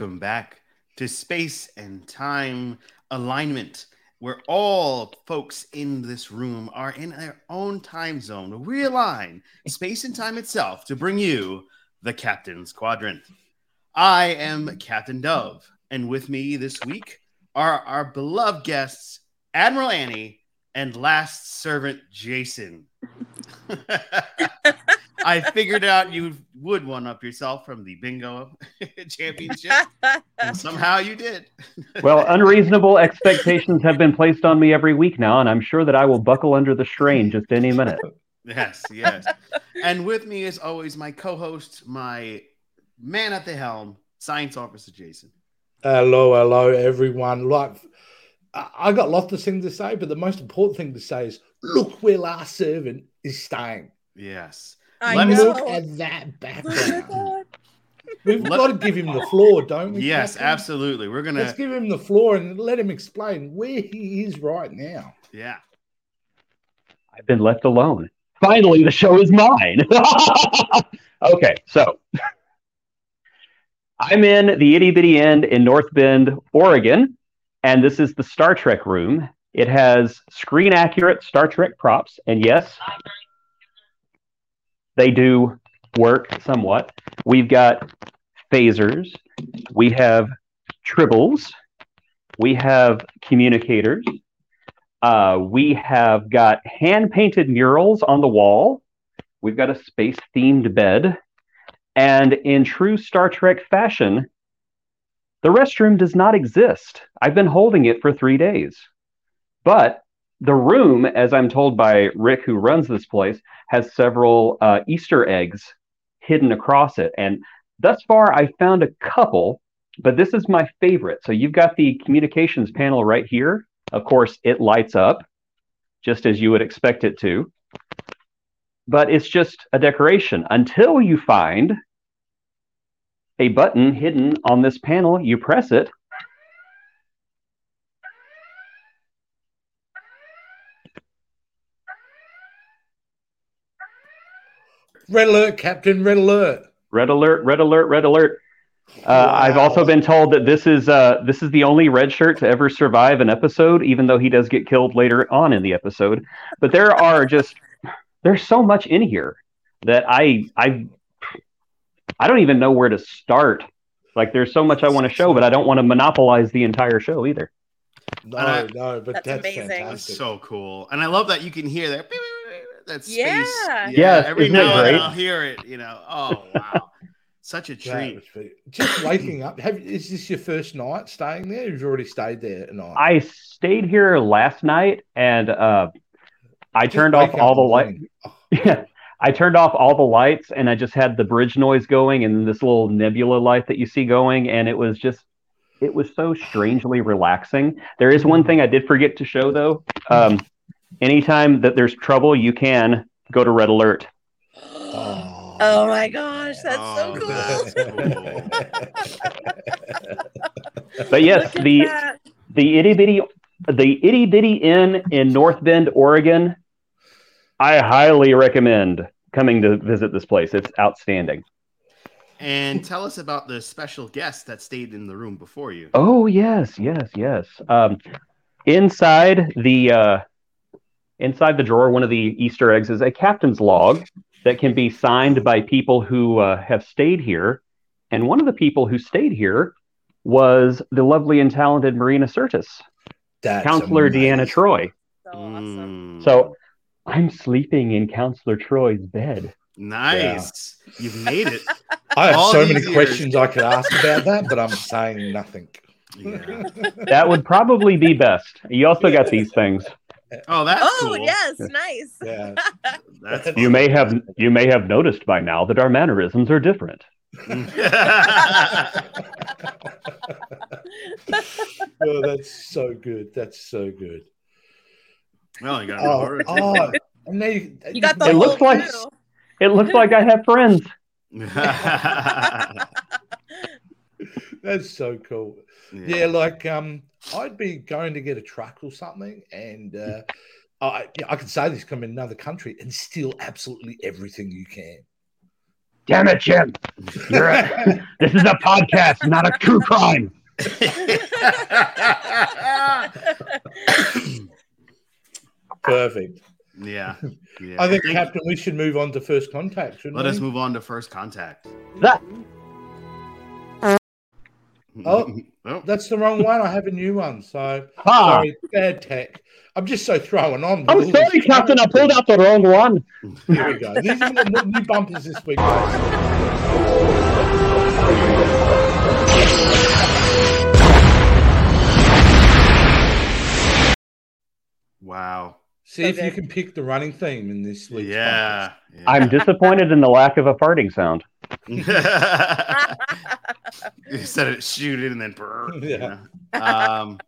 welcome back to Space and Time Alignment, where all folks in this room are in their own time zone to realign space and time itself to bring you the Captain's Quadrant. I am Captain Dove, and with me this week are our beloved guests, Admiral Annie and Last Servant Jason. I figured out you would one up yourself from the bingo championship. and somehow you did. well, unreasonable expectations have been placed on me every week now, and I'm sure that I will buckle under the strain just any minute. Yes, yes. and with me, as always, my co host, my man at the helm, Science Officer Jason. Hello, hello, everyone. Like, I got lots of things to say, but the most important thing to say is look where Last Servant is staying. Yes. I Let know. look at that background. We've got to give him the floor, don't we? Yes, Captain? absolutely. We're gonna let's give him the floor and let him explain where he is right now. Yeah. I've been left alone. Finally, the show is mine. okay, so I'm in the itty bitty inn in North Bend, Oregon, and this is the Star Trek room. It has screen accurate Star Trek props, and yes, they do work somewhat. We've got phasers, we have tribbles, we have communicators, uh, we have got hand painted murals on the wall, we've got a space themed bed, and in true Star Trek fashion, the restroom does not exist. I've been holding it for three days. But the room, as I'm told by Rick, who runs this place, has several uh, Easter eggs hidden across it. And thus far, I found a couple, but this is my favorite. So you've got the communications panel right here. Of course, it lights up just as you would expect it to. But it's just a decoration until you find a button hidden on this panel. You press it, Red alert, Captain. Red alert. Red alert. Red alert. Red alert. Uh, wow. I've also been told that this is uh, this is the only red shirt to ever survive an episode, even though he does get killed later on in the episode. But there are just there's so much in here that I I I don't even know where to start. Like there's so much I want to show, but I don't want to monopolize the entire show either. No, I, no, but that's, that's amazing. Fantastic. So cool, and I love that you can hear that that space. Yeah, yeah. yeah every now and then I'll hear it. You know, oh wow, such a treat. Just waking up. Have is this your first night staying there? You've already stayed there at night. I stayed here last night, and uh, I just turned off all the lights. Oh. Yeah. I turned off all the lights and I just had the bridge noise going and this little nebula light that you see going. And it was just, it was so strangely relaxing. There is one thing I did forget to show though. Um, anytime that there's trouble, you can go to red alert. Oh, oh my gosh, that's oh, so cool. That's cool. but yes, the that. the itty bitty the itty bitty inn in North Bend, Oregon. I highly recommend coming to visit this place. It's outstanding. And tell us about the special guest that stayed in the room before you. Oh yes, yes, yes. Um, inside the uh, Inside the drawer, one of the Easter eggs is a captain's log that can be signed by people who uh, have stayed here. And one of the people who stayed here was the lovely and talented Marina Sirtis, That's Counselor amazing. Deanna Troi. So awesome. So I'm sleeping in Counselor Troi's bed. Nice. Yeah. You've made it. I have All so many years. questions I could ask about that, but I'm saying nothing. Yeah. that would probably be best. You also got these things. Oh, that's oh cool. yes, nice. Yeah, that's you may have you may have noticed by now that our mannerisms are different. oh, that's so good. That's so good. Well, you got oh, oh, and they, you got the it looks like it looks like I have friends. that's so cool. Yeah. yeah, like um, I'd be going to get a truck or something, and uh, I, I could say this come in another country and steal absolutely everything you can. Damn it, Jim! You're a, this is a podcast, not a true crime. Perfect. yeah. yeah. I think, Captain, we should move on to first contact, shouldn't Let we? us move on to first contact. That- Oh. oh. That's the wrong one. I have a new one. So Ha! Ah. sorry, bad tech. I'm just so throwing on. I'm sorry, Captain. I pulled out the wrong one. Here we go. These are the new bumpers this week. guys. Wow. See if Okay. you can pick the running theme in this week's Yeah. I'm disappointed in the lack of a farting sound. yeah. Instead of shoot it and then brr, you Yeah. know. Um,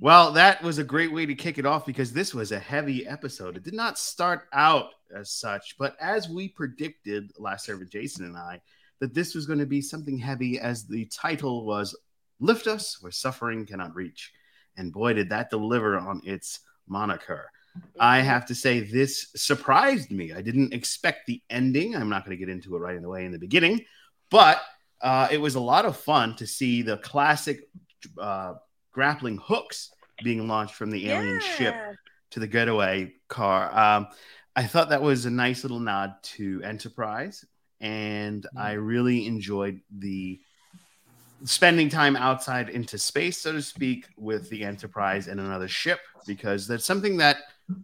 well, that was a great way to kick it off because this was a heavy episode. It did not start out as such, but as we predicted, last servant Jason and I, that this was going to be something heavy as the title was Lift Us Where Suffering Cannot Reach. And boy, did that deliver on its moniker. I have to say, this surprised me. I didn't expect the ending. I'm not going to get into it right away in the beginning, but uh, it was a lot of fun to see the classic uh, grappling hooks being launched from the alien ship to the getaway car. Um, I thought that was a nice little nod to Enterprise, and I really enjoyed the spending time outside into space, so to speak, with the Enterprise and another ship, because that's something that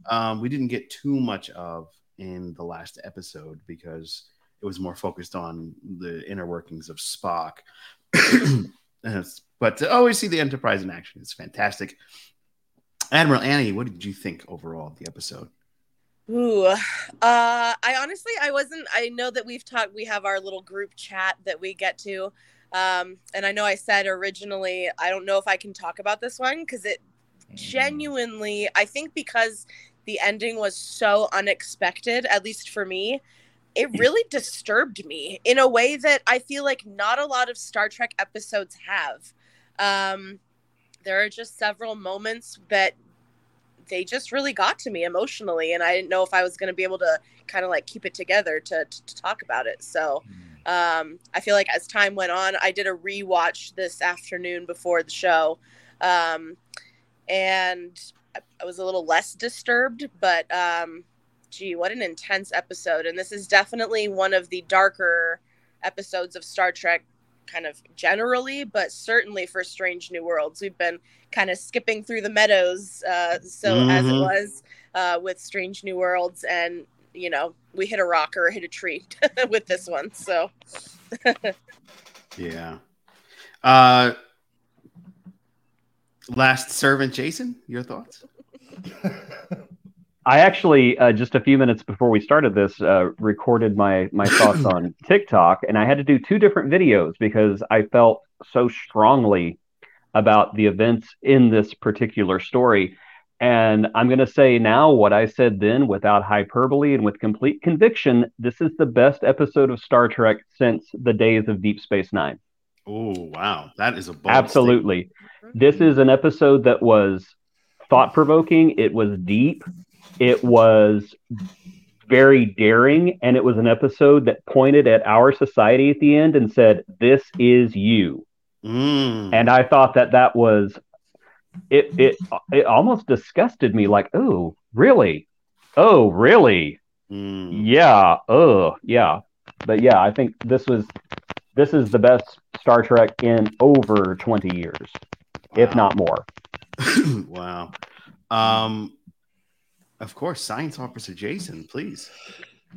um, we didn't get too much of in the last episode because it was more focused on the inner workings of Spock. But to always see the Enterprise in action is fantastic. Admiral Annie, what did you think overall of the episode? Ooh, uh, I honestly, I wasn't. I know that we've talked. We have our little group chat that we get to, um, and I know I said originally, I don't know if I can talk about this one because it genuinely, I think because the ending was so unexpected, at least for me, it really disturbed me in a way that I feel like not a lot of Star Trek episodes have. Um, there are just several moments that they just really got to me emotionally and i didn't know if i was going to be able to kind of like keep it together to, to, to talk about it. So um, i feel like as time went on i did a rewatch this afternoon before the show. Um, and I, I was a little less disturbed but um, gee what an intense episode and this is definitely one of the darker episodes of star trek kind of generally but certainly for strange new worlds we've been kind of skipping through the meadows uh, so as it Mhm. was uh, with strange new worlds and you know we hit a rock or hit a tree with this one so Yeah. Uh, last servant Jason, your thoughts? I actually uh, just a few minutes before we started this uh, recorded my my thoughts on TikTok, and I had to do two different videos because I felt so strongly about the events in this particular story. And I'm going to say now what I said then without hyperbole and with complete conviction. This is the best episode of Star Trek since the days of Deep Space Nine. Oh wow, that is a bold Absolutely. This is an episode that was thought provoking. It was deep. It was very daring. And it was an episode that pointed at our society at the end and said, This is you. Mm. And I thought that that was, it, it, it almost disgusted me like, Oh, really? Oh, really? Mm. Yeah. Oh, yeah. But yeah, I think this was, this is the best Star Trek in over 20 years, if not more. wow. Um, of course, science officer Jason, please.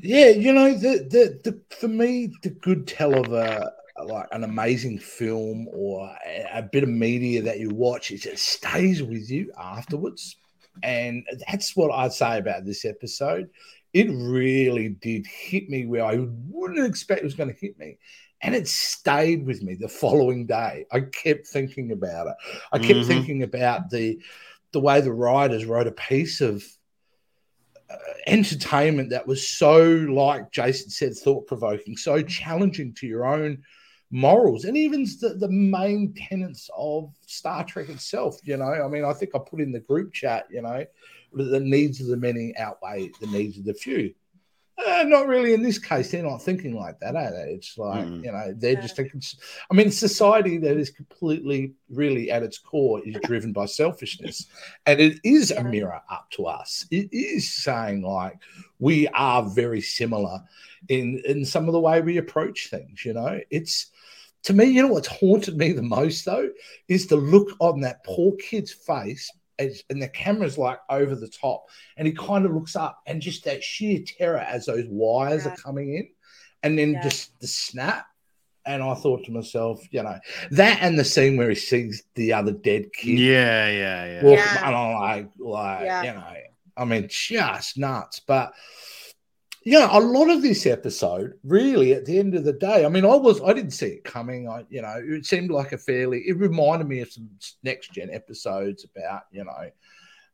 Yeah, you know, the, the the for me, the good tell of a like an amazing film or a, a bit of media that you watch is it stays with you afterwards, and that's what I'd say about this episode. It really did hit me where I wouldn't expect it was going to hit me, and it stayed with me the following day. I kept thinking about it. I kept Mhm. thinking about the the way the writers wrote a piece of entertainment that was so, like Jason said, thought provoking, so challenging to your own morals and even the, the main tenets of Star Trek itself. You know, I mean, I think I put in the group chat, you know, the needs of the many outweigh the needs of the few. Uh, not really in this case. They're not thinking like that, are they? It's like, Mm. you know, they're just thinking. I mean, society that is completely, really at its core is driven by selfishness. And it is a mirror up to us. It is saying, like, we are very similar in, in some of the way we approach things, you know? It's, to me, you know what's haunted me the most, though, is the look on that poor kid's face as, and the camera's like over the top and he kind of looks up and just that sheer terror as those wires Yeah. are coming in and then Yeah. just the snap and i thought to myself you know that and the scene where he sees the other dead kid Yeah, yeah, yeah. walk, Yeah. and I'm like like Yeah. you know i mean just nuts but know, a lot of this episode, really, at the end of the day, I mean, I was, I didn't see it coming. I, you know, it seemed like a fairly, it reminded me of some next gen episodes about, you know,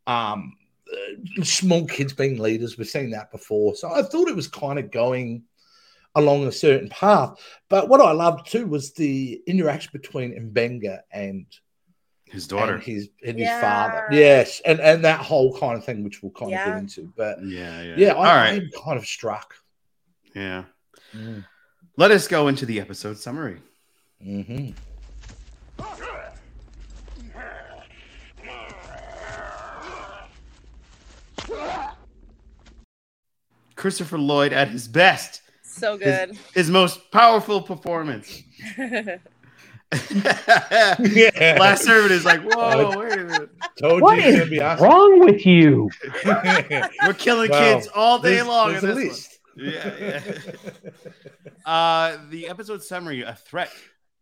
um, uh, small kids being leaders. We've seen that before. So I thought it was kind of going along a certain path. But what I loved too was the interaction between Mbenga and His daughter. and his and Yeah. his father. Yes, and and that whole kind of thing, which we'll kind of get into. But yeah, yeah. yeah, I, All right. I'm kind of struck. Yeah. Let us go into the episode summary. hmm Christopher Lloyd at his best, So good. his most powerful performance. Yeah, Last servant is like, whoa, wait a minute. told What you it's is gonna be us. wrong with you? We're killing Well, kids all day There's- long. there's in a this one. Yeah, yeah. Uh, the episode summary: A threat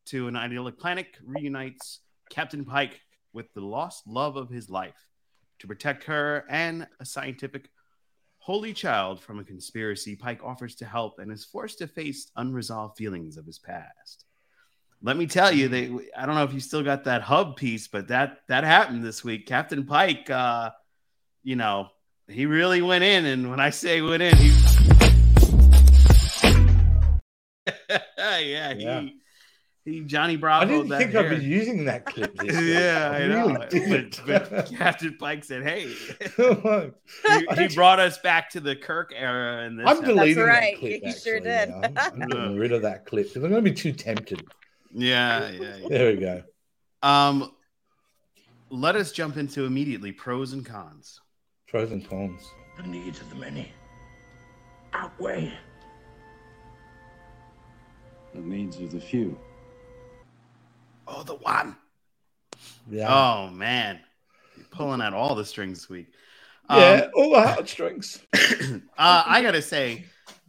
to an idyllic planet reunites Captain Pike with the lost love of his life to protect her and a scientific holy child from a conspiracy. Pike offers to help and is forced to face unresolved feelings of his past. Let me tell you, they I don't know if you still got that hub piece, but that that happened this week. Captain Pike, uh, you know, he really went in, and when I say went in, he yeah, he Yeah. he Johnny Bravo. I didn't that think hair. I'd be using that clip. This yeah, I know. really didn't. But, but Captain Pike said, "Hey." He, he brought us back to the Kirk era, and this I'm deleting right. that clip. He sure did. yeah. I'm, I'm getting rid of that clip because I'm going to be too tempted. Yeah, yeah, yeah. There we go. Um, let us jump into immediately pros and cons. Pros and cons. The needs of the many outweigh The needs of the few. Oh, the one. Yeah. Oh man, You're pulling out all the strings this week. yeah. Um, all the heartstrings. uh, I gotta say,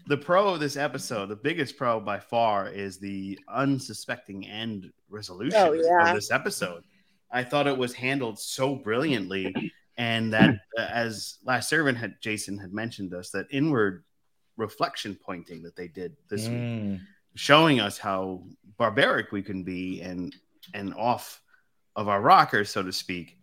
the pro of this episode, the biggest pro by far, is the unsuspecting end resolution Oh, yeah. of this episode. I thought it was handled so brilliantly, and that uh, as last servant had Jason had mentioned us that inward reflection pointing that they did this week, Mm. showing us how barbaric we can be and and off of our rocker, so to speak.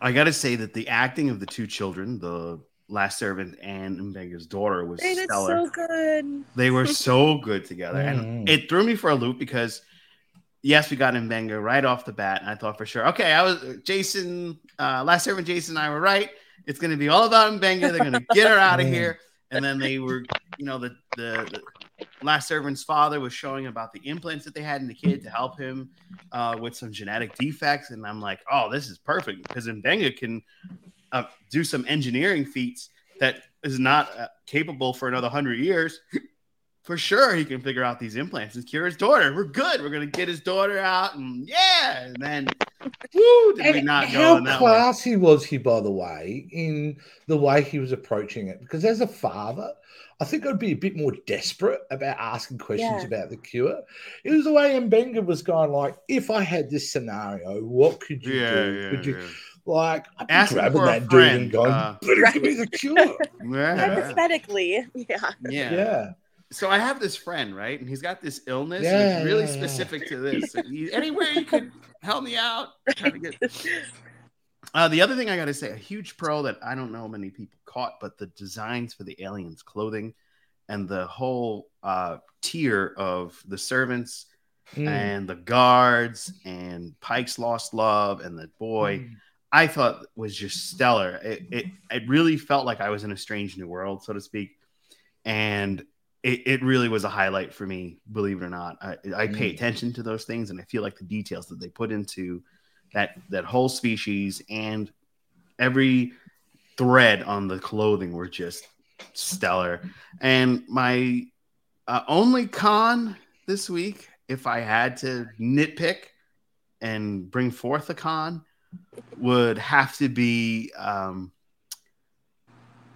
I got to say that the acting of the two children, the last servant and Mbenga's daughter, was They did stellar. so good. They were so good together, and Mm. it threw me for a loop because yes, we got Mbenga right off the bat, and I thought for sure, okay, I was Jason, uh, last servant Jason and I were right. It's going to be all about Mbenga. They're going to get her out of Mm. here, and then they were, you know, the the, the last servant's father was showing about the implants that they had in the kid to help him uh, with some genetic defects, and I'm like, oh, this is perfect because Mbenga can uh, do some engineering feats that is not uh, capable for another hundred years. For sure, he can figure out these implants and cure his daughter. We're good. We're gonna get his daughter out, and yeah, and then, woo, did we And not go how in that way? classy was he, by the way, in the way he was approaching it? Because as a father, I think I'd be a bit more desperate about asking questions Yeah. about the cure. It was the way Mbenga was going, like, if I had this scenario, what could you Yeah, do? yeah, could you yeah. Like I'd be grabbing for a that dude friend, and going, uh, "Better Right. give me the cure. Yeah. Hypothetically, yeah. yeah. yeah. So I have this friend, right? And he's got this illness. and Yeah, it's really yeah, yeah. specific to this. And anywhere you could help me out. trying to get- Uh, the other thing I got to say, a huge pro that I don't know many people caught, but the designs for the aliens' clothing and the whole uh, tier of the servants Mm. and the guards and Pike's lost love and the boy, Mm. I thought was just stellar. It, it it really felt like I was in a strange new world, so to speak. and it, it really was a highlight for me. Believe it or not, I, I pay Mm. attention to those things, and I feel like the details that they put into that that whole species and every thread on the clothing were just stellar. And my uh, only con this week, if I had to nitpick and bring forth a con, would have to be um,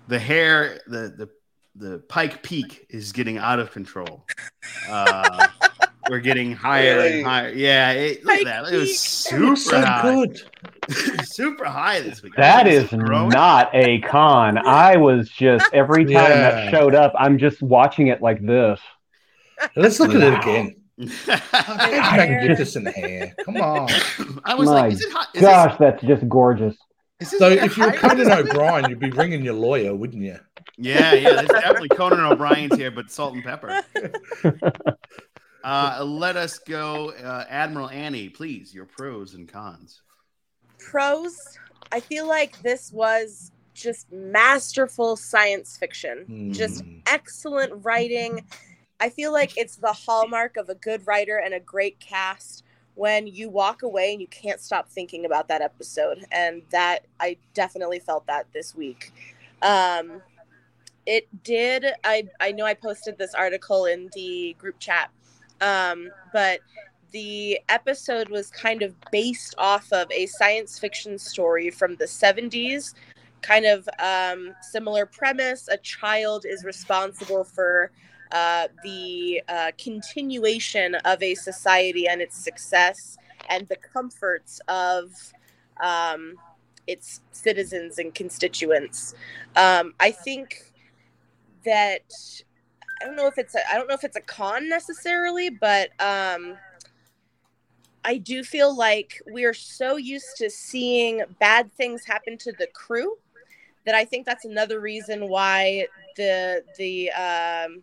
the hair. The the the Pike Peak is getting out of control. Uh, we're getting higher Really? and higher. Yeah, it, look at that. It was super so high. good. super high this week. That Is is growing? not a con. I was just every time Yeah. that showed up, I'm just watching it like this. Let's look at it Wow. again. hair. Magnificent hair. Come on. I was My like, is it hot? Is Gosh, that's just gorgeous. this, is this So if you're higher? Conan O'Brien, you'd be ringing your lawyer, wouldn't you? Yeah, yeah, there's definitely Conan O'Brien's here, but salt and pepper. Uh, let us go, uh, Admiral Annie, please. Your pros and cons. Pros, I feel like this was just masterful science fiction. Just Hmm. excellent writing. I feel like it's the hallmark of a good writer and a great cast when you walk away and you can't stop thinking about that episode. And that I definitely felt that this week. Um, it did. I I know I posted this article in the group chat, um, but the episode was kind of based off of a science fiction story from the 70s kind of um, similar premise a child is responsible for uh, the uh, continuation of a society and its success and the comforts of um, its citizens and constituents. Um, i think that i don't know if it's a i don't know if it's a con necessarily but um, I do feel like we are so used to seeing bad things happen to the crew that I think that's another reason why the the um,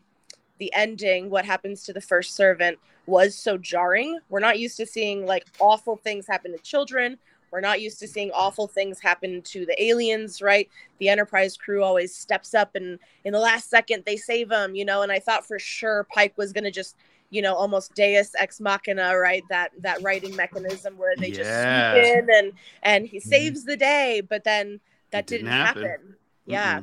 the ending, what happens to the first servant, was so jarring. We're not used to seeing like awful things happen to children. We're not used to seeing awful things happen to the aliens, right? The Enterprise crew always steps up and in the last second they save them, you know. And I thought for sure Pike was gonna just you know almost deus ex machina right that that writing mechanism where they just Yeah. swoop in and and he mm-hmm. saves the day but then that It didn't didn't, happen, happen. yeah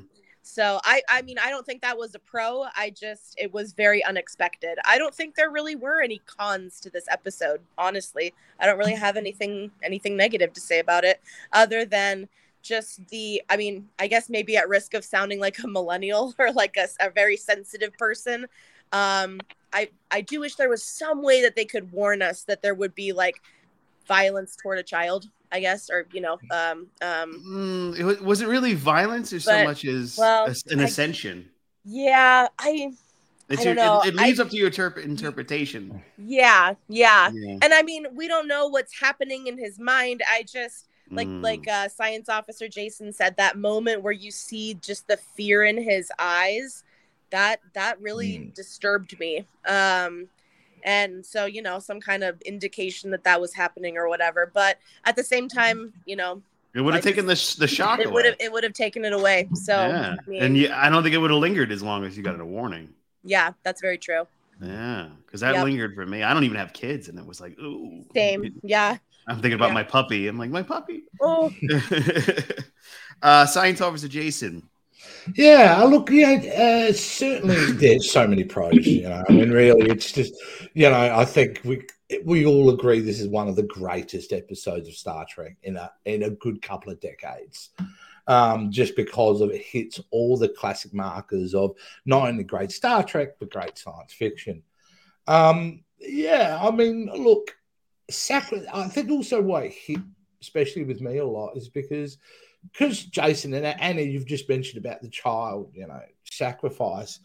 so i i mean i don't think that was a pro. I just it was very unexpected. I don't think there really were any cons to this episode honestly. I don't really have anything anything negative to say about it other than just the i mean i guess maybe at risk of sounding like a millennial or like a, a very sensitive person um i i do wish there was some way that they could warn us that there would be like violence toward a child i guess or you know um um Mm, it wa- was it really violence or so much as well, an I- ascension? yeah i It's I don't know. It, it leaves I- up to your interp- interpretation. yeah yeah Yeah. and i mean we don't know what's happening in his mind i just like Mm. like uh science officer jason said that moment where you see just the fear in his eyes that that really Mm. disturbed me um and so you know some kind of indication that that was happening or whatever but at the same time you know it would have I taken the, sh- the shock it would have it would have taken it away so yeah. I mean, and yeah, I don't think it would have lingered as long as you got a warning. yeah that's very true Yeah, because that Yep. lingered for me. I don't even have kids, and it was like, ooh. same yeah I'm thinking about Yeah. my puppy. I'm like, my puppy. oh uh, Science Officer Jason. Yeah, look, yeah, uh, certainly there's so many pros. You know, I mean, really, it's just, you know, I think we we all agree this is one of the greatest episodes of Star Trek in a in a good couple of decades. Um, just because of it hits all the classic markers of not only great Star Trek but great science fiction. Um, yeah, I mean, look, sacri- I think also why it hit, especially with me a lot, is because because Jason and Anna, you've just mentioned about the child, you know, sacrifice.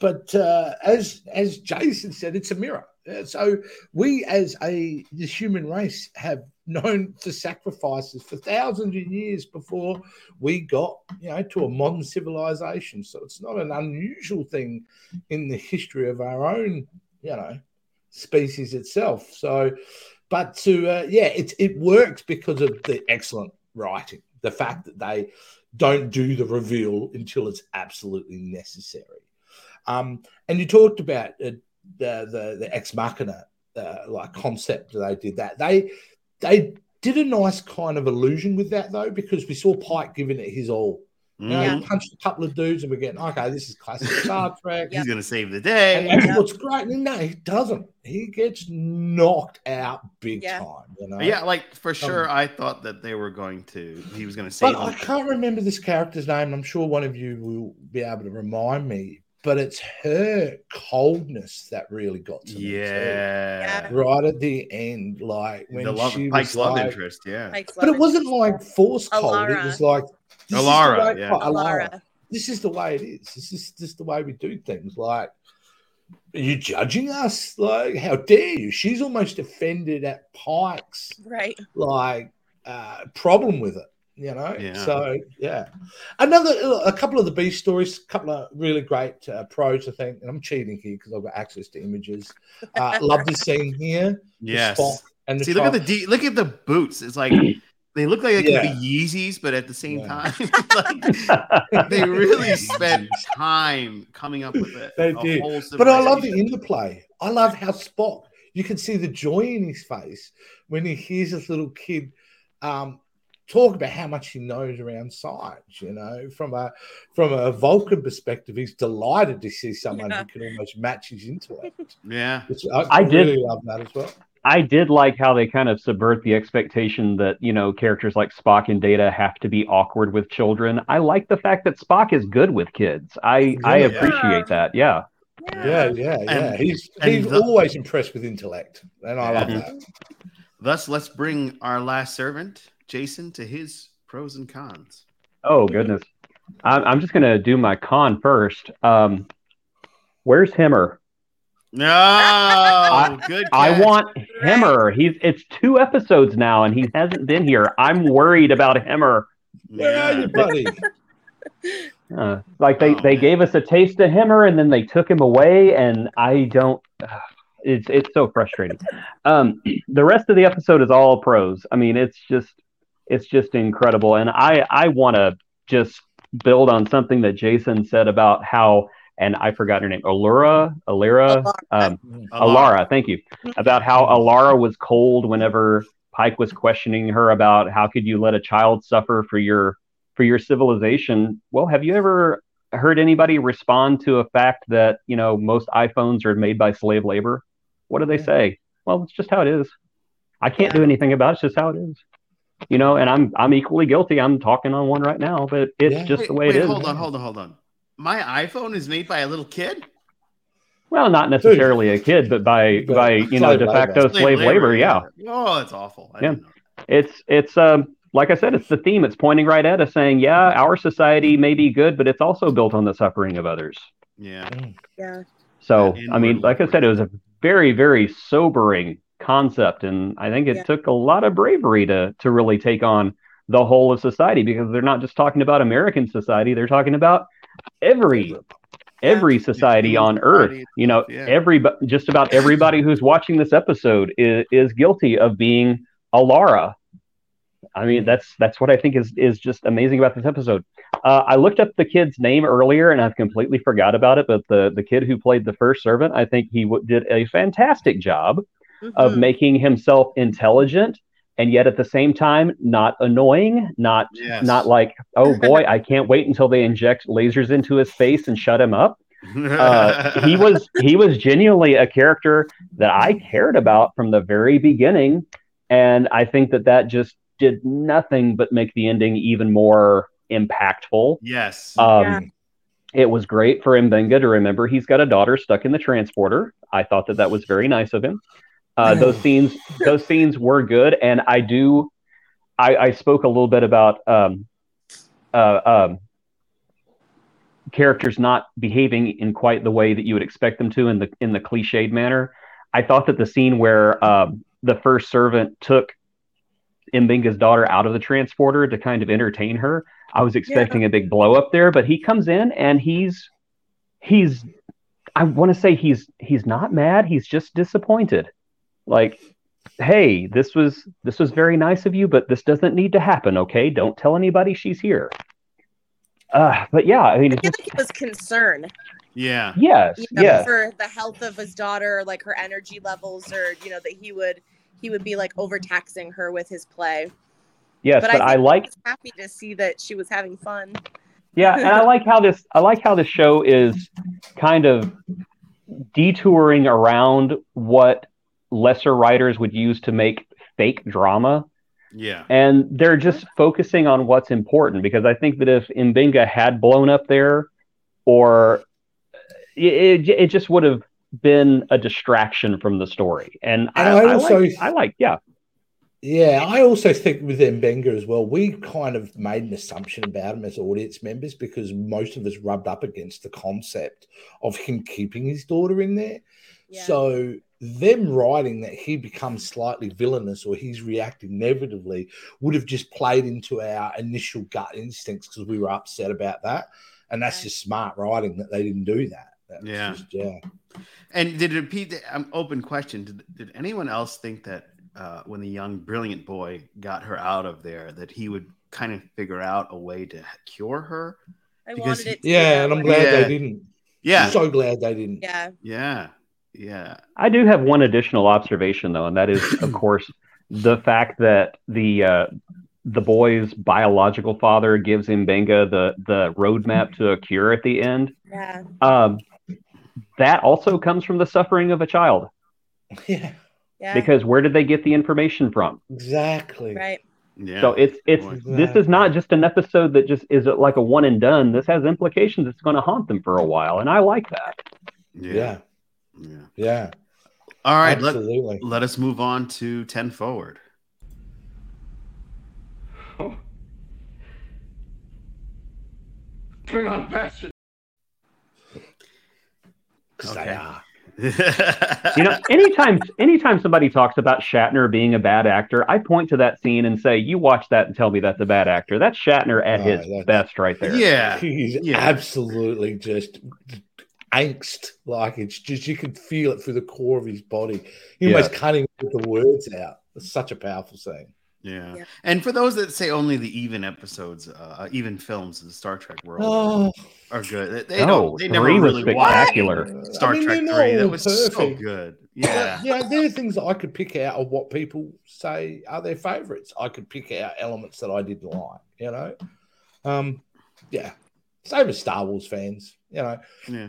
But uh, as as Jason said, it's a mirror. Uh, So we, as a the human race, have known for sacrifices for thousands of years before we got, you know, to a modern civilization. So it's not an unusual thing in the history of our own, you know, species itself. So, but to uh, yeah, it it works because of the excellent writing the fact that they don't do the reveal until it's absolutely necessary. Um, and you talked about uh, the the the ex machina uh, like concept they did that they they did a nice kind of illusion with that though because we saw Pike giving it his all. You know, Mhm. he punched a couple of dudes and we're getting okay. This is classic Star Trek. He's gonna save the And day. that's what's great. No, he doesn't. He gets knocked out big Yeah. time. You know. Yeah, like for sure, Um, I thought that they were going to. He was gonna save. But I can't remember this character's name. I'm sure one of you will be able to remind me. But it's her coldness that really got to me. too. Yeah, Right at the end, like when the love she Pike's was love like, interest. Yeah, Pike's But it wasn't like forced cold. It was like this is the Alara, way- yeah. Alara. Alara. This is the way it is. This is just the way we do things. Like, are you judging us? Like, how dare you? She's almost offended at Pike's Right. like uh, problem with it. You know, Yeah. so yeah. Another, a couple of the B stories, a couple of really great uh, pros, I think. And I'm cheating here because I've got access to images. Uh, love this scene here. the yes. And the See, look at the de- look at the boots. It's like they look like they Yeah. could be Yeezys, but at the same Yeah. time, like, they really spent time coming up with it. They did. But I love the interplay. I love how Spock, you can see the joy in his face when he hears this little kid um, talk about how much he knows around science. You know, from a from a Vulcan perspective, he's delighted to see someone Yeah. who can almost match his intellect. Yeah, Which I, I did- really love that as well. I did like how they kind of subvert the expectation that, you know, characters like Spock and Data have to be awkward with children. I like the fact that Spock is good with kids. I I Yeah. appreciate that. Yeah. Yeah, yeah, yeah. And- he's and he's the- always impressed with intellect, and I love that. Thus, let's bring our last servant, Jason, to his pros and cons. Oh goodness. I'm I'm just gonna do my con first. Um where's Hemmer? No, good. I want Hemmer. He's it's two episodes now and he hasn't been here. I'm worried about Hemmer. Where are Yeah. you, buddy? Uh, like they, Oh, they man. gave us a taste of Hemmer and then they took him away, and I don't. It's it's so frustrating. Um, the rest of the episode is all pros. I mean, it's just it's just incredible, and I I want to just build on something that Jason said about how, and I forgot her name, Alura, Alira, Alara. um, Alara. Alara, thank you. About how Alara was cold whenever Pike was questioning her about how could you let a child suffer for your for your civilization. Well, have you ever heard anybody respond to a fact that, you know, most iPhones are made by slave labor? What do they say? Well, it's just how it is. I can't do anything about it. It's just how it is. You know, and I'm I'm equally guilty. I'm talking on one right now, but it's Yeah. just Wait, the way wait, it is. Hold on, hold on, hold on. My iPhone is made by a little kid. Well, not necessarily a kid, but by But by you know slave de labor. facto slave, labor. Yeah, Oh, that's awful. I Yeah. it's it's um like I said, it's the theme. It's pointing right at us, saying, yeah, our society may be good, but it's also built on the suffering of others. Yeah. Yeah. So That I mean, like I said, it was a very very sobering concept, and I think it Yeah. took a lot of bravery to to really take on the whole of society because they're not just talking about American society; they're talking about every every society human on earth. you know itself, yeah. every just about everybody who's watching this episode is, is guilty of being Alara. I mean that's that's what i think is is just amazing about this episode. Uh, i looked up the kid's name earlier and i've completely forgot about it but the the kid who played the first servant i think he w- did a fantastic job of Mhm. making himself intelligent and yet at the same time not annoying not Yes. not like oh boy i can't wait until they inject lasers into his face and shut him up uh, he was he was genuinely a character that I cared about from the very beginning, and I think that that just did nothing but make the ending even more impactful. Yes. Um, Yeah. It was great for Mbenga to remember he's got a daughter stuck in the transporter. I thought that that was very nice of him. Uh, those scenes those scenes were good, and I do. I, I spoke a little bit about um, uh, um, characters not behaving in quite the way that you would expect them to in the in the cliched manner. I thought that the scene where um, the first servant took Mbenga's daughter out of the transporter to kind of entertain her, I was expecting a big blow up there, but he comes in and he's he's I want to say he's he's not mad, he's just disappointed. Like hey, this was this was very nice of you, but this doesn't need to happen, okay? Don't tell anybody she's here. Uh, but yeah, I mean, I it's feel just like he was concern Yeah. Yes, you know, yes. for the health of his daughter, like her energy levels, or you know that he would he would be like overtaxing her with his play. Yes, but, I, think like was happy to see that she was having fun. Yeah, and I like how this I like how this show is kind of detouring around what lesser writers would use to make fake drama Yeah. and they're just focusing on what's important because I think that if Mbenga had blown up there or it, it, it just would have been a distraction from the story and, I, And I I also- like, I like yeah Yeah, I also think with Mbenga as well, we kind of made an assumption about him as audience members because most of us rubbed up against the concept of him keeping his daughter in there. Yeah. So them writing that he becomes slightly villainous or he's reacting negatively would have just played into our initial gut instincts because we were upset about that. And that's Right. just smart writing that they didn't do that. That Yeah. just- yeah. And did it repeat the um, open question? Did, did anyone else think that uh, when the young, brilliant boy got her out of there, that he would kind of figure out a way to cure her? I Because wanted it. To be Yeah, and I'm glad Yeah. they didn't. Yeah. So glad they didn't. Yeah, Yeah. Yeah. I do have one additional observation though, and that is, of course, the fact that the uh, the boy's biological father gives Mbenga the the roadmap to a cure at the end. yeah, Um, that also comes from the suffering of a child, Yeah, yeah. because where did they get the information from? exactly. right. Yeah. So it's it's Boy. this is not just an episode that just is like a one and done. This has implications. It's going to haunt them for a while, and I like that. yeah. Yeah, Yeah. yeah. All right. Let, absolutely. let us move on to 10 forward. Bring on bastard. Because Okay. You know, anytime anytime somebody talks about Shatner being a bad actor, I point to that scene and say, "You watch that and tell me that's a bad actor." That's Shatner at Oh, his best, right there. yeah. He's Yeah. absolutely just angst. Like it's just you can feel it through the core of his body. He Yeah. almost cutting the words out. It's such a powerful scene. Yeah. Yeah. And for those that say only the even episodes, uh, even films of the Star Trek world Oh, are good. They, they Oh, don't. They never three was really watched spectacular. Star I mean, Trek they're not three. That all was so good. Yeah, Yeah. there are things that I could pick out of what people say are their favorites. I could pick out elements that I didn't like, you know. Um, yeah. Same as Star Wars fans, you know. Yeah.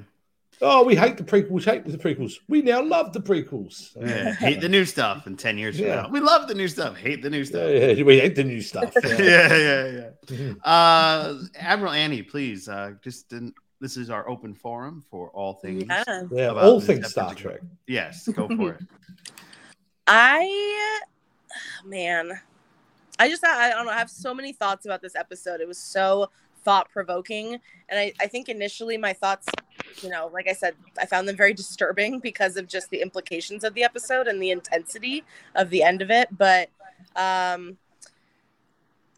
Oh, we hate the prequels, hate the prequels. We now love the prequels. Yeah. Hate the new stuff. And ten years from now, we love the new stuff. Hate the new stuff. yeah, we hate the new stuff. Yeah. Yeah. Yeah. Yeah. Uh, Admiral Annie, please. Uh, just didn't. This is our open forum for all things. Yeah. Yeah, About all things Star. Trek. Yes, go for it. I, man, I just I don't know. I have so many thoughts about this episode. It was so thought provoking, and I I think initially my thoughts, you know, like I said, I found them very disturbing because of just the implications of the episode and the intensity of the end of it. But um,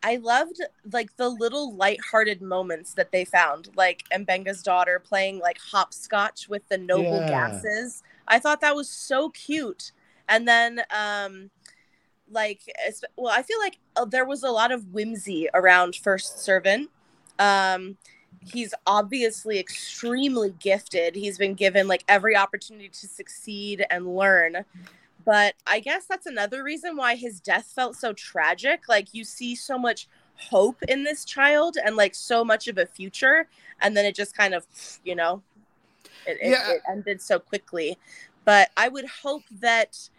I loved like the little lighthearted moments that they found, like Mbenga's daughter playing like hopscotch with the noble Yeah. gases. I thought that was so cute. And then, um, like, well, I feel like uh, there was a lot of whimsy around First Servant. Um, he's obviously extremely gifted. He's been given like every opportunity to succeed and learn. But I guess that's another reason why his death felt so tragic. Like, you see so much hope in this child and like so much of a future. And then it just kind of, you know, it, it, Yeah. it ended so quickly. But I would hope that.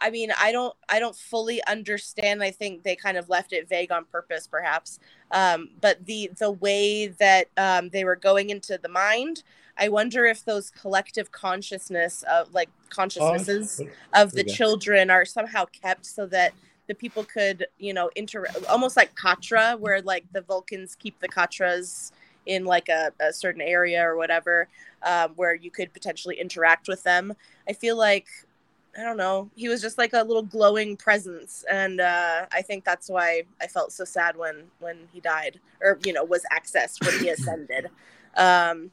I mean, I don't, I don't fully understand. I think they kind of left it vague on purpose, perhaps. Um, but the the way that um, they were going into the mind, I wonder if those collective consciousness, of like consciousnesses of the children, are somehow kept so that the people could, you know, inter almost like Katra, where like the Vulcans keep the Katras in like a, a certain area or whatever, um, where you could potentially interact with them. I feel like I don't know. He was just like a little glowing presence, and uh, I think that's why I felt so sad when when he died, or you know, was accessed when he ascended. Um,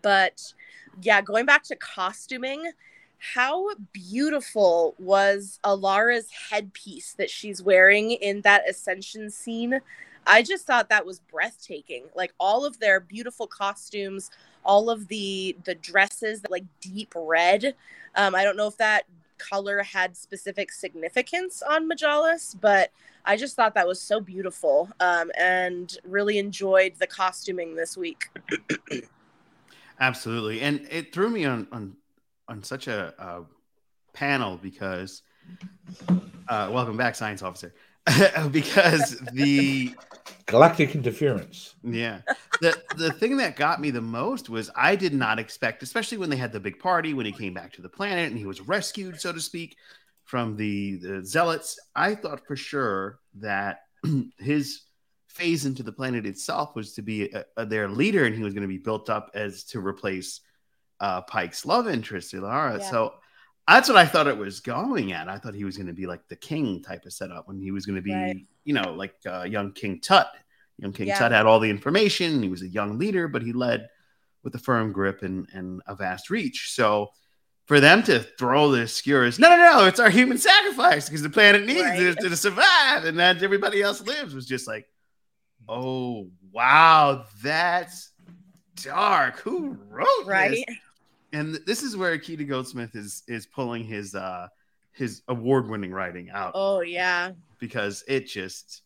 but yeah, going back to costuming, how beautiful was Alara's headpiece that she's wearing in that ascension scene? I just thought that was breathtaking. Like all of their beautiful costumes, all of the the dresses, like deep red. Um, I don't know if that color had specific significance on Majalis, but I just thought that was so beautiful um, and really enjoyed the costuming this week. Absolutely, and it threw me on on on such a, a panel because uh, welcome back, science officer. because the galactic interference. Yeah, the the thing that got me the most was I did not expect, especially when they had the big party when he came back to the planet and he was rescued, so to speak, from the the zealots. I thought for sure that his phase into the planet itself was to be a, a, their leader, and he was going to be built up as to replace uh, Pike's love interest, Ilara. Yeah. So that's what I thought it was going at. I thought he was going to be like the king type of setup when he was going to be, right. you know, like uh, young King Tut. Young King yeah. Tut had all the information. He was a young leader, but he led with a firm grip and, and a vast reach. So for them to throw this skewer is no, no, no, it's our human sacrifice because the planet needs right. it to survive, and that everybody else lives was just like, oh wow, that's dark. Who wrote right? This? And this is where Akiva Goldsman is is pulling his uh his award winning writing out. Oh yeah, because it just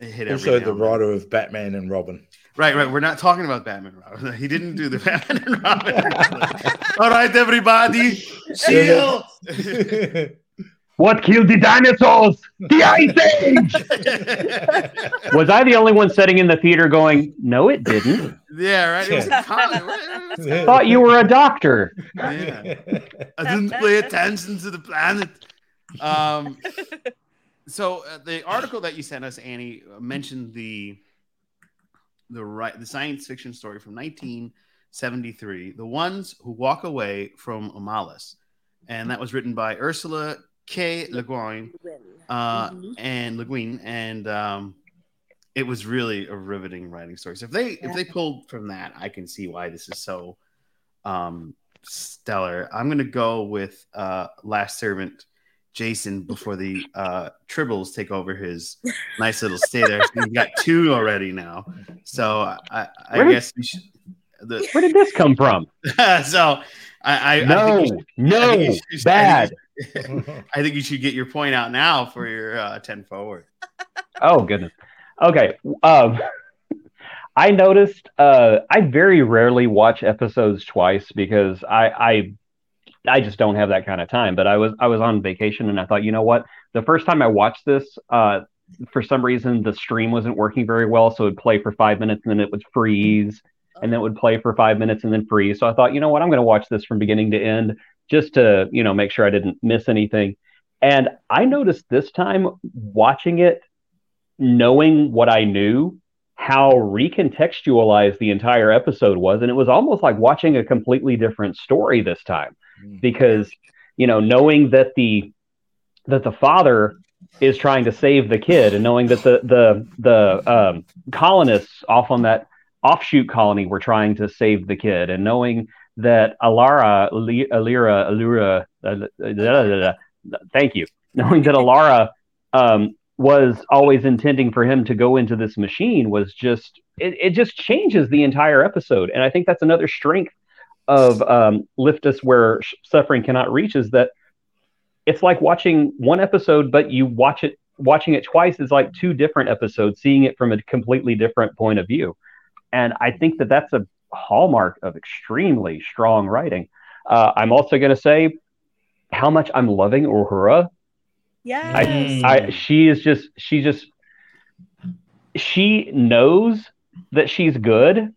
it hit also the writer of Batman and Robin. Right, right. We're not talking about Batman and Robin. He didn't do the Batman and Robin. All right, everybody, chill. What killed the dinosaurs? The Ice Age! was I the only one sitting in the theater going, no, it didn't? Yeah, right. It was a Thought you were a doctor. Yeah. I didn't pay attention to the planet. Um, so uh, the article that you sent us, Annie, uh, mentioned the the right the science fiction story from 1973, "The Ones Who Walk Away from Omelas," and that was written by Ursula K. Le Guin, uh, mm-hmm. and Le Guin, and um, it was really a riveting writing story. So if they yeah. if they pulled from that, I can see why this is so um, stellar. I'm gonna go with uh, Last Servant Jason before the uh, Tribbles take over his nice little stay there. So we've got two already now. So I, I guess did, should, the, where did this come from? so I, I no I no bad. I think you should get your point out now for your uh, 10 forward. Oh, goodness. Okay. Um, I noticed uh, I very rarely watch episodes twice because I, I I just don't have that kind of time. But I was I was on vacation and I thought, you know what? The first time I watched this, uh, for some reason the stream wasn't working very well, so it would play for five minutes and then it would freeze, and then it would play for five minutes and then freeze. So I thought, you know what? I'm going to watch this from beginning to end just to you know make sure I didn't miss anything. And I noticed this time watching it, knowing what I knew, how recontextualized the entire episode was, and it was almost like watching a completely different story this time, mm. because you know knowing that the that the father is trying to save the kid, and knowing that the the the um, colonists off on that offshoot colony were trying to save the kid, and knowing that Alara, Alira, Alura, uh, thank you, knowing that Alara um, was always intending for him to go into this machine was just, it, it just changes the entire episode. And I think that's another strength of um, Lift Us Where Suffering Cannot Reach is that it's like watching one episode, but you watch it, watching it twice is like two different episodes, seeing it from a completely different point of view. And I think that that's a hallmark of extremely strong writing. Uh, I'm also going to say how much I'm loving Uhura. Yeah, I, I, she is just, she just, she knows that she's good,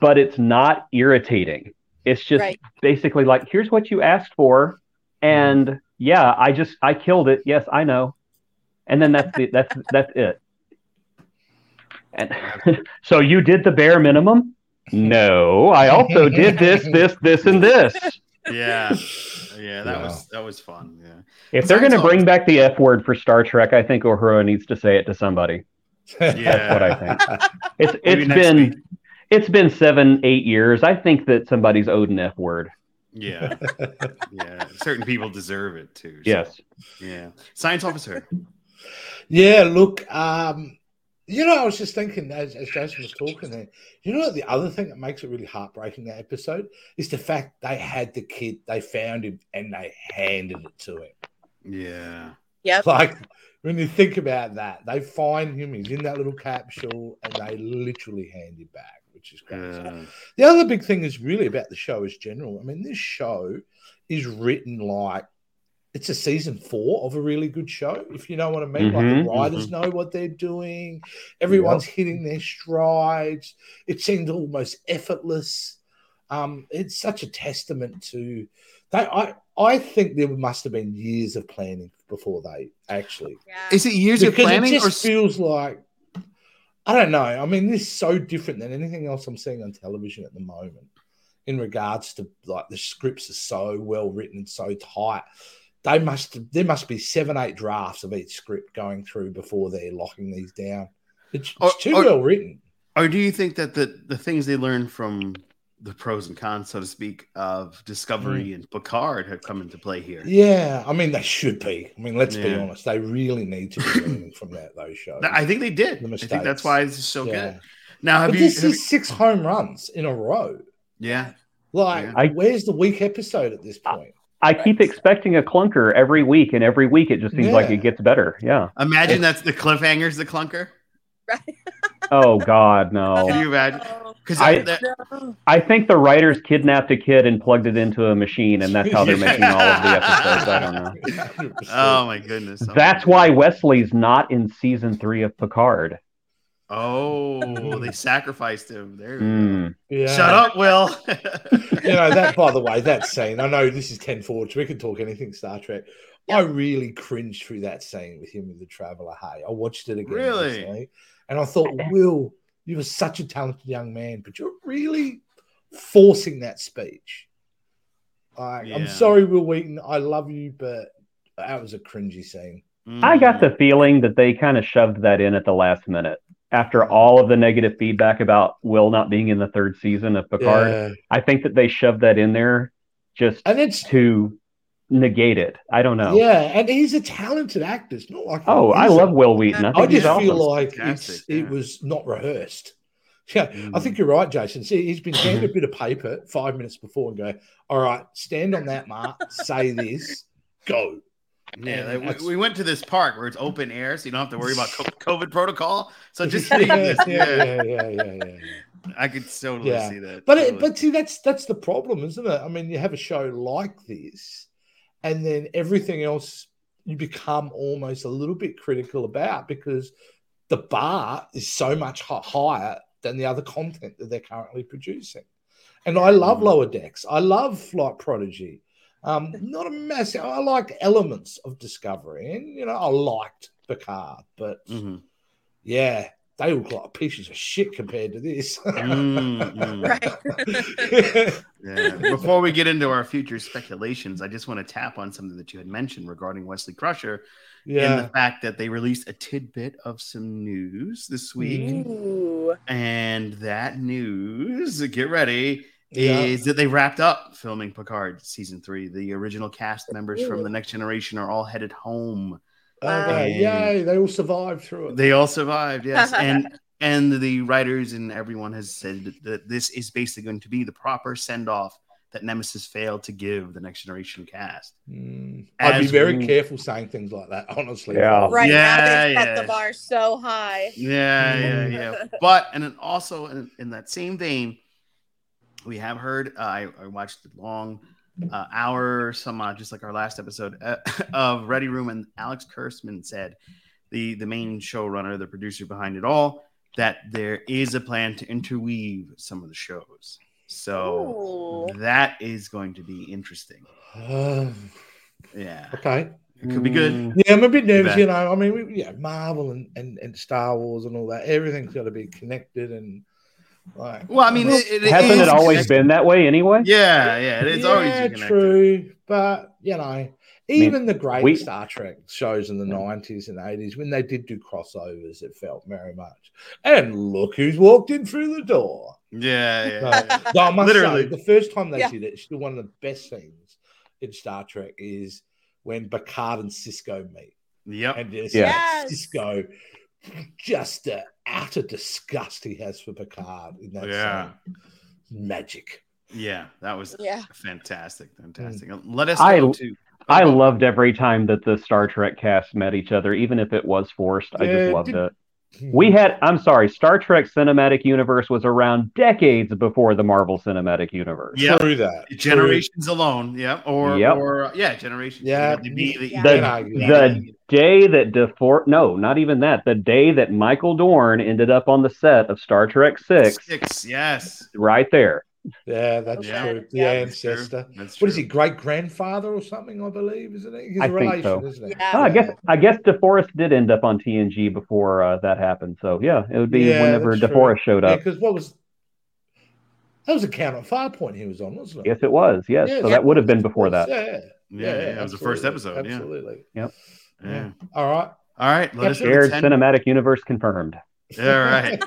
but it's not irritating. It's just right. basically like, here's what you asked for, and yeah, I just, I killed it. Yes, I know. And then that's the, that's that's it. And so you did the bare minimum no, I also did this, this, this, and this. Yeah, yeah, that yeah. was that was fun. Yeah. If they're going to bring back the F word for Star Trek, I think Uhura needs to say it to somebody. Yeah, that's what I think. It's it's been week. it's been seven eight years. I think that somebody's owed an F word. Yeah, yeah. Certain people deserve it too. So. Yes. Yeah. Science officer. Yeah. Look, um, You know, I was just thinking as, as Jason was talking there. You know, the other thing that makes it really heartbreaking that episode is the fact they had the kid, they found him, and they handed it to him. Yeah. Yep. Like when you think about that, they find him, he's in that little capsule, and they literally hand him back, which is crazy. Yeah. The other big thing is really about the show as general. I mean, this show is written like it's a season four of a really good show, if you know what I mean. like Mhm, the writers know what they're doing, everyone's hitting their strides. It seems almost effortless. Um, it's such a testament to they. I I think there must have been years of planning before they actually Yeah. Is it years of planning it or feels like I don't know. I mean, this is so different than anything else I'm seeing on television at the moment. In regards to like the scripts are so well written and so tight, they must there must be seven eight drafts of each script going through before they're locking these down. It's, it's Or- too or- well written. Or do you think that the, the things they learned from the pros and cons, so to speak, of Discovery hmm. and Picard have come into play here? Yeah, I mean they should be. I mean, let's be honest, they really need to be learning from that those shows. I think they did. The I think mistakes. that's why this is so Yeah. good. Now, have But you? this have is six home runs in a row. yeah. Like, Yeah. Where's the weak episode at this point? I keep expecting a clunker every week, and every week it just seems like it gets better. Yeah. Imagine that's the cliffhangers, the clunker. Right. Oh God, no. Can you imagine? Because I- no. I think the writers kidnapped a kid and plugged it into a machine, and that's how they're making all of the episodes. I don't know. oh my goodness. Oh my That's goodness. why Wesley's not in season three of Picard. Oh, they sacrificed him. There. we go. Mm. Yeah. Shut up, Will. You know, that, by the way, that scene, I know this is 10 forward, so we can talk anything Star Trek. I really cringed through that scene with him with the Traveler. Hey, I watched it again Really? recently, and I thought, Will, you were such a talented young man, but you're really forcing that speech. Like, I'm sorry, Wil Wheaton. I love you, but that was a cringy scene. I got the feeling that they kind of shoved that in at the last minute. After all of the negative feedback about Will not being in the third season of Picard, Yeah. I think that they shoved that in there just And it's to negate it. I don't know. yeah, and he's a talented actor. It's not like Oh, I he's a- love Wil Wheaton. I, I think he's just feel awesome. like it's, Fantastic, it was not rehearsed. Yeah, I Mm. think you're right, Jason. See, he's been handed a bit of paper five minutes before and go, all right, stand on that mark, say this, go. Yeah, And like, that's- we, we went to this park where it's open air, so you don't have to worry about COVID protocol. So just yeah, yeah, Yeah, yeah, yeah, yeah. I could totally Yeah. see that. But it, but see, that's that's the problem, isn't it? I mean, you have a show like this, and then everything else you become almost a little bit critical about because the bar is so much higher than the other content that they're currently producing. And I love Mhm. Lower Decks. I love Flight Prodigy. Um, not a massive. I like elements of Discovery, and you know, I liked Picard, but Mhm. yeah, they look like pieces of shit compared to this. Mm, mm. Right. Yeah. Before we get into our future speculations, I just want to tap on something that you had mentioned regarding Wesley Crusher and the fact that they released a tidbit of some news this week. Ooh. And that news, get ready, Yeah. is that they wrapped up filming Picard season three. The original cast members from the next generation are all headed home. Okay, And- yay! They all survived through it. They all survived, yes. and and the writers and everyone has said that this is basically going to be the proper send off that Nemesis failed to give the next generation cast. Mm. I'd be very we- careful saying things like that, honestly. Yeah. Right Yeah, now they set yeah. the bar so high. Yeah, yeah, yeah. But and then also in, in that same vein, we have heard. Uh, I, I watched the long uh, hour, some uh, just like our last episode uh, of Ready Room, and Alex Kurtzman said, the the main showrunner, the producer behind it all, that there is a plan to interweave some of the shows. So Ooh. that is going to be interesting. Uh, Yeah, okay. it could be good. Mm, Yeah, I'm a bit nervous, you know. I mean, we, yeah, Marvel and, and, and Star Wars and all that. Everything's got to be connected and like. Well, I mean, it, it Hasn't is it always been that way anyway? Yeah, yeah, it is always yeah, connected. true, but you know, even the great we- Star Trek shows in the nineties and eighties, when they did do crossovers, it felt very much. And look who's walked in through the door. Yeah, No, yeah. no, I must Literally. say, the first time they Yeah. did it, it's still one of the best scenes in Star Trek is when Picard and Sisko meet. Yep. And just Yeah. Yes. Sisko just the utter disgust he has for Picard in that Yeah. scene. Magic. Yeah, that was Yeah. fantastic. Mm. Fantastic. Let us I- go to. I loved every time that the Star Trek cast met each other, even if it was forced. I just loved did- it. We had, I'm sorry, Star Trek Cinematic Universe was around decades before the Marvel Cinematic Universe. Yep. True that. generations alone. Yeah. Or, Yep. or yeah, generations. Yeah. The, the, the, Yeah. The, that. the day that DeFor, no, not even that, the day that Michael Dorn ended up on the set of Star Trek 6, six. Yes. right there. Yeah, that's Yeah. true. The Yeah. That's true. ancestor. That's What is true. he, great grandfather or something? I believe, isn't he? He's I a think relation, so. isn't he? Yeah. Oh, I guess I guess DeForest did end up on TNG before uh, that happened. So yeah, it would be Yeah, whenever that's DeForest showed up. because what was that was a count at point he was on, wasn't it? Yes, it was. Yes, Yeah, so yeah. that would have been before that. Yeah, Yeah, yeah, it was the first episode. Absolutely. yeah. Yeah. All right. All right. Let us go Shared 10. cinematic universe confirmed. All right.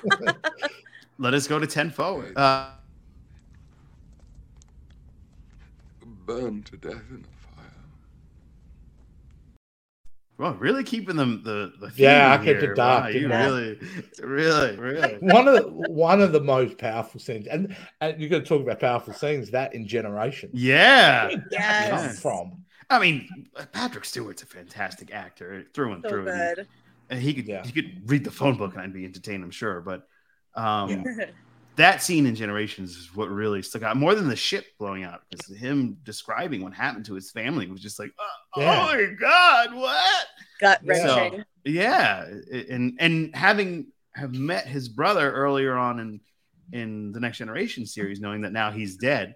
Let us go to 10 forward. Uh, Burned to death in a fire. well, really keeping them the, the Yeah, theme I kept it dark, Wow, you didn't really, really, really. one of the, one of the most powerful scenes, and and you're going to talk about powerful scenes that in Generation. Yeah. Where come Yes. from? I mean, Patrick Stewart's a fantastic actor through and So through. good. And he could Yeah. he could read the phone book and I'd be entertained, I'm sure. But um, that scene in Generations is what really stuck out more than the ship blowing out because him describing what happened to his family was just like, oh, Yeah. oh my god, what? Gut Yeah. wrenching. Yeah, and and having have met his brother earlier on in in the Next Generation series, knowing that now he's dead,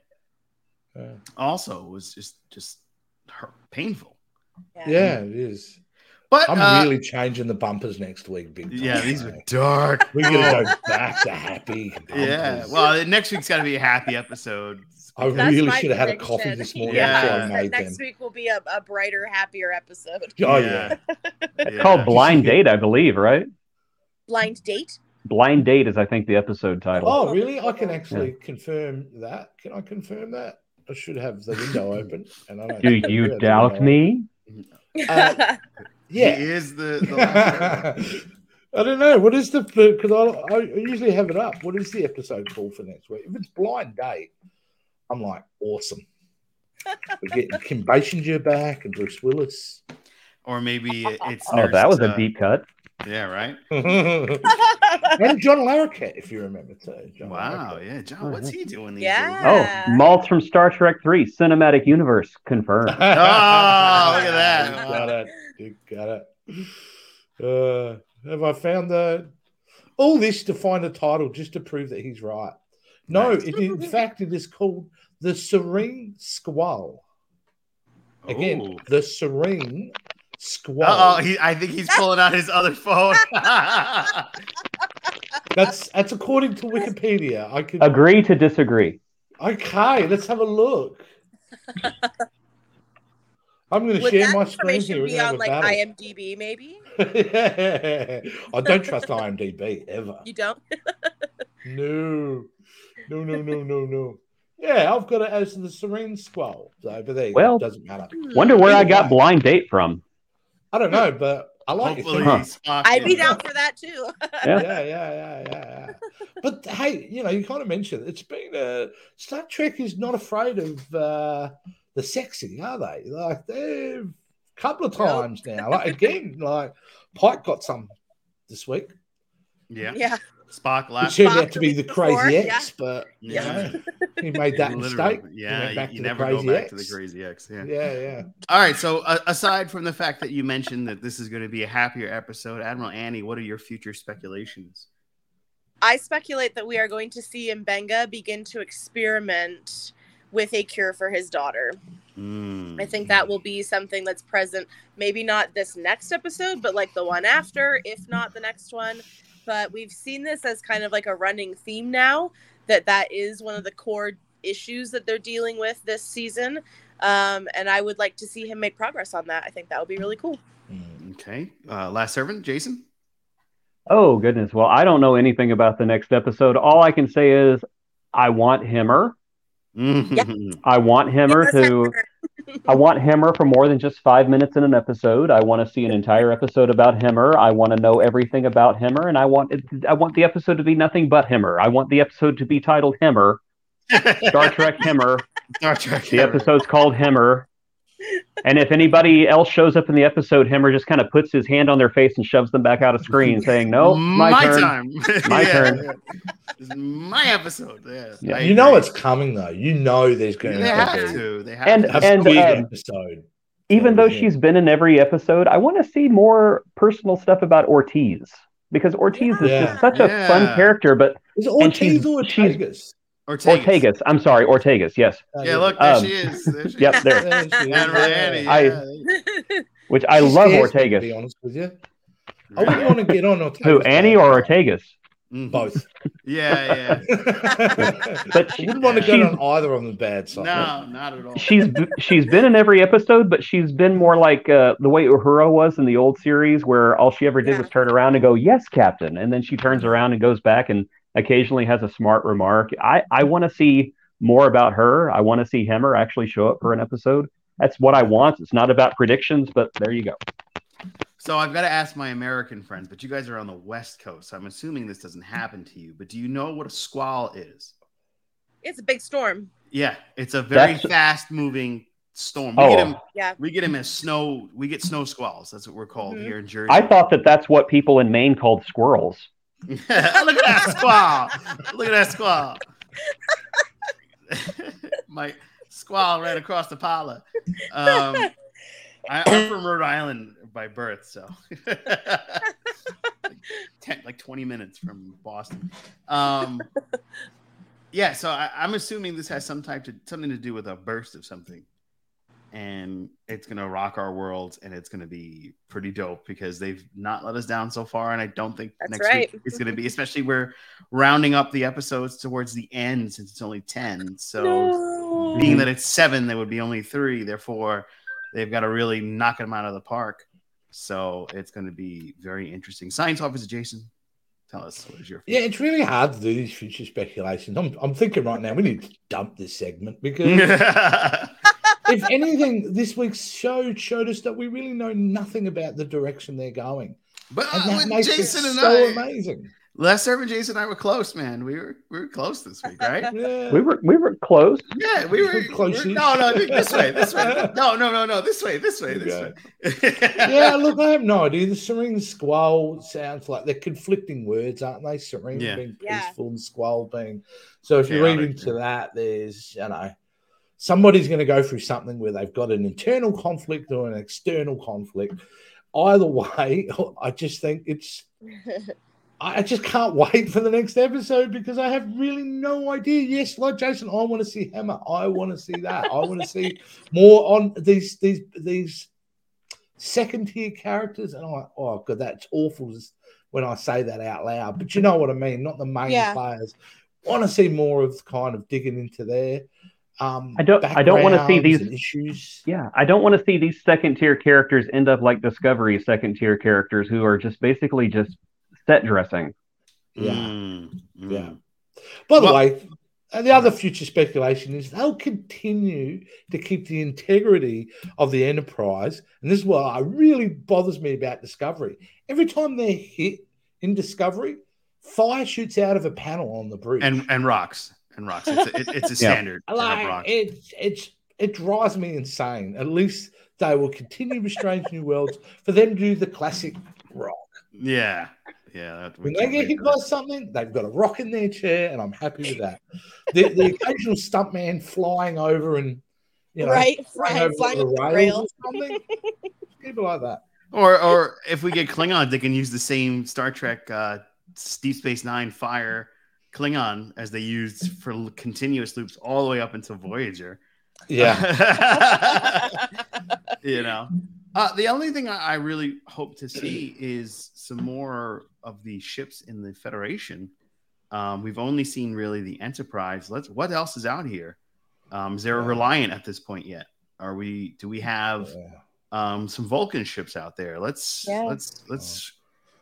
Yeah. also was just just hurt, painful. Yeah, it is. But I'm uh, really changing the bumpers next week, big time. yeah, these were dark. We're gonna go back to happy. Yeah, well, next week's got to be a happy episode. I That's really should have had a coffee this morning Yeah. before I made next them. week will be a, a brighter, happier episode. Oh yeah, It's Yeah. called Blind Date, I believe, right? Blind date. Blind Date is, I think, the episode title. Oh, really? I can actually confirm that. Can I confirm that? I should have the window open. And I don't Do you doubt me? Uh, He Yeah. is the. the I don't know. What is the because I, I usually have it up. What is the episode called for next week? If it's blind date, I'm like awesome. We're getting Kim Basinger back and Bruce Willis. or maybe it's. Oh, that was uh, a deep cut. Yeah, right. and John Larroquette, if you remember too. John Wow. Larroquette. Yeah, John. What's he doing these Yeah. Oh, Maltz from Star Trek 3, Cinematic Universe confirmed. Oh, look at that. You got it. You got it. Uh, have I found the all this to find a title just to prove that he's right? No, it, in fact, it is called the Serene Squall. Again, Ooh. the Serene Squall. Uh oh, he, I think he's pulling out his other phone. That's that's according to Wikipedia. I could Agree to disagree. okay. Let's have a look. I'm going to Would share that my screen information here. We're be on like battle. IMDb? Maybe I don't trust IMDb ever. you don't. No, no, no, no, no, no. Yeah, I've got it as the Serene Squall. So, but there Well- go. Doesn't matter. Wonder where I got. Blind Date from. I don't know, but I like it. Huh. I'd be down for that too. Yeah. yeah, yeah, yeah, yeah, yeah. But hey, you know, you kind of mentioned it's been uh, Star Trek is not afraid of uh, the sexy, are they? Like they've a couple of Nope. times now. Like again, like Pike got some this week. Yeah. yeah. Spock It turned out to be the the before, crazy yeah. X, but you Yeah. know, he made that Literally. mistake. Yeah, went you, back you to the never go Crazy back to the crazy X. Yeah. Yeah, yeah. All right. So, uh, aside from the fact that you mentioned that this is going to be a happier episode, Admiral Annie, what are your future speculations? I speculate that we are going to see Mbenga begin to experiment with a cure for his daughter. Mm. I think that will be something that's present, maybe not this next episode, but like the one after, if not the next one. But we've seen this as kind of like a running theme now that that is one of the core issues that they're dealing with this season. Um, and I would like to see him make progress on that. I think that would be really cool. Okay. Uh, last servant, Jason. Oh, goodness. Well, I don't know anything about the next episode. All I can say is I want Hemmer. Mhm. I want Hemmer Give us to. I want Hemmer for more than just five minutes in an episode. I want to see an entire episode about Hemmer. I want to know everything about Hemmer, and I want it, I want the episode to be nothing but Hemmer. I want the episode to be titled Hemmer, Star Trek Hemmer. Star Trek. The episode's called Hemmer. And if anybody else shows up in the episode, Hemmer just kind of puts his hand on their face and shoves them back out of screen, saying, "No, my, turn." time. My Yeah, turn. yeah. This is my episode. Yeah. Yeah. You know agree. it's coming though. You know there's going They to have be to. They have And- to. a and, big um, episode. Even though Yeah. she's been in every episode, I want to see more personal stuff about Ortiz because Ortiz is just such a fun character. But Is it and she's- Ortiz or she's- Ortegas? Ortegas. Ortegas, I'm sorry, Ortegas, yes, Yeah, look, there Um, she is. There she yep, is. there. There she is, Annie, I- yeah. which I She love scares me, To Ortegas. be honest with you, I wouldn't want to get on Ortegas. Who, Annie or Ortegas? Mhm. Both. Yeah, yeah. But I wouldn't want to go she's- on either on the bad side. No, not at all. she's she's been in every episode, but she's been more like uh, the way Uhura was in the old series, where all she ever did Yeah. was turn around and go, "Yes, Captain," and then she turns around and goes back and occasionally has a smart remark. I I want to see more about her. I want to see Hemmer actually show up for an episode. That's what I want. It's not about predictions, but there you go. So I've got to ask my American friends, but you guys are on the West Coast, so I'm assuming this doesn't happen to you. But do you know what a squall is? It's a big storm. Yeah, it's a very That's- fast-moving storm. We get Oh, them. Yeah. We get them as snow. We get snow squalls. That's what we're called Mhm. here in Jersey. I thought that that's what people in Maine called squirrels. Look at that squall. Look at that squall. My squall ran across the parlor. Um, I, I'm from Rhode Island by birth, so like, 10, like 20 minutes from Boston. Um, yeah, so I, I'm assuming this has some type to something to do with a burst of something, and it's gonna rock our world, and it's gonna be pretty dope because they've not let us down so far, and I don't think That's next right. week it's gonna be. Especially we're rounding up the episodes towards the end since it's only ten. So No. being that it's seven, there would be only three. Therefore, they've got to really knock them out of the park. So it's going to be very interesting. Science officer Jason, tell us what is your Yeah, it's really hard to do these future speculations. I'm, I'm thinking right now we need to dump this segment because if anything, this week's show showed us that we really know nothing about the direction they're going, but and uh, that makes Jason it and so I, amazing. Lester and Jason and I were close, man. We were we were close this week, right? Yeah. We were we were close. Yeah, we were Pretty close-ish. we were- No, no, this way, this way. No, no, no, no, this way, this way, this way. yeah, look, I have no idea. The serene squall sounds like they're conflicting words, aren't they? Serene Yeah. being Yeah. peaceful and squall being. So if you Yeah, read I into agree. that, there's, you know, somebody's going to go through something where they've got an internal conflict or an external conflict. Either way, I just think it's. I I just can't wait for the next episode because I have really no idea. Yes, like Jason, I want to see Hammer. I want to see that. I want to see more on these these these second tier characters. And I'm oh god, that's awful when I say that out loud. But you know what I mean, not the main Yeah. players. Want to see more of kind of digging into their um I don't- I don't wanna see these- issues. Yeah, I don't want to see these second tier characters end up like Discovery second tier characters who are just basically just set dressing. Yeah. Mm, mm. Yeah. By the Well- way, uh, the other future speculation is they'll continue to keep the integrity of the Enterprise. And this is what really bothers me about Discovery. Every time they're hit in Discovery, fire shoots out of a panel on the bridge. And and rocks and rocks. It's a, it, it's a standard. to have like rocks. it's it's it drives me insane. At least they will continue with Strange New Worlds for them to do the classic rock. Yeah, yeah. That, we When they get hit for by something, they've got a rock in their chair, and I'm happy with that. The, the occasional stuntman flying over and you know, right, flying right, over flying the over the rails rail. or something. People like that. Or or if we get Klingon, they can use the same Star Trek uh, Deep Space Nine fire Klingon as they used for continuous loops all the way up until Voyager. Yeah. you know. Uh, the only thing I, I really hope to see is some more of the ships in the Federation. Um, we've only seen really the Enterprise. Let's. What else is out here? Um, is there a Reliant at this point yet? Are we? Do we have? Yeah. um, some Vulcan ships out there. Let's Yeah. let's let's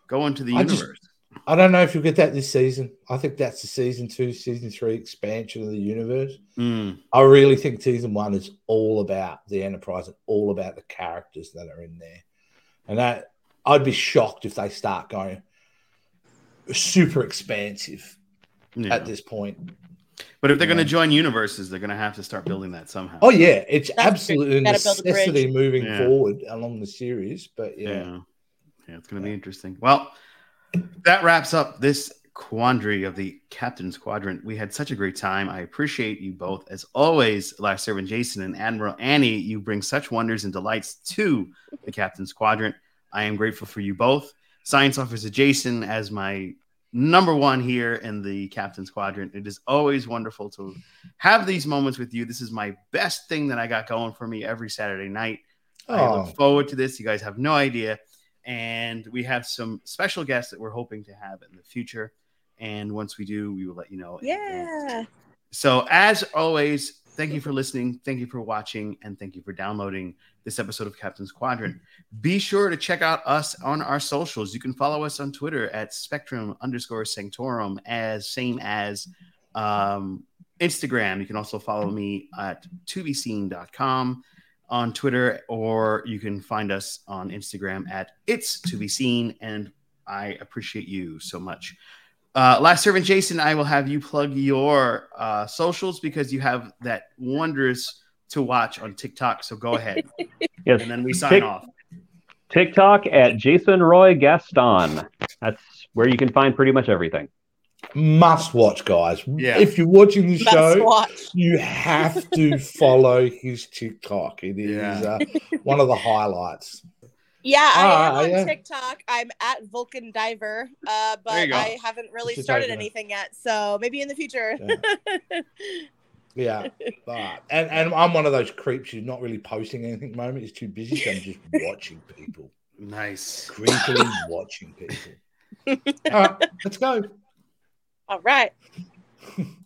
go into the I just- universe. I don't know if you'll get that this season. I think that's the season two, season three expansion of the universe. Mm. I really think season one is all about the Enterprise and all about the characters that are in there. And that I'd be shocked if they start going super expansive Yeah. at this point. But if they're going to join universes, they're going to have to start building that somehow. Oh yeah, it's That's absolutely a Gotta a necessity moving Yeah. forward along the series. But yeah, yeah. Yeah, it's going to be interesting. Well, that wraps up this quandary of the Captain's Quadrant. We had such a great time. I appreciate you both. As always, Last Servant Jason and Admiral Annie, you bring such wonders and delights to the Captain's Quadrant. I am grateful for you both. Science Officer Jason as my number one here in the Captain's Quadrant. It is always wonderful to have these moments with you. This is my best thing that I got going for me every Saturday night. I Oh. look forward to this. You guys have no idea. And we have some special guests that we're hoping to have in the future. And once we do, we will let you know. Yeah. So, as always, thank you for listening. Thank you for watching. And thank you for downloading this episode of Captain's Quadrant. Be sure to check out us on our socials. You can follow us on Twitter at spectrum underscore sanctorum, as same as um, Instagram. You can also follow me at tobeseen.com on Twitter, or you can find us on Instagram at it's to be seen. And I appreciate you so much. Uh, Last Servant Jason, I will have you plug your uh, socials because you have that wondrous to watch on TikTok. So go ahead, Yes. and then we sign Tik- off. TikTok at Jason Roy Gaston. That's where you can find pretty much everything. Must watch, guys. Yeah. If you're watching the show, watch. you have to follow his TikTok. It is Yeah. uh, one of the highlights. Yeah, I Ah, am on yeah. TikTok. I'm at Vulcan Diver, uh, but. I haven't really Should started anything yet. So maybe in the future. Yeah, but and and I'm one of those creeps who's not really posting anything at the moment. He's too busy, so I'm just watching people, Nice. creepily watching people. All right, let's go. All right.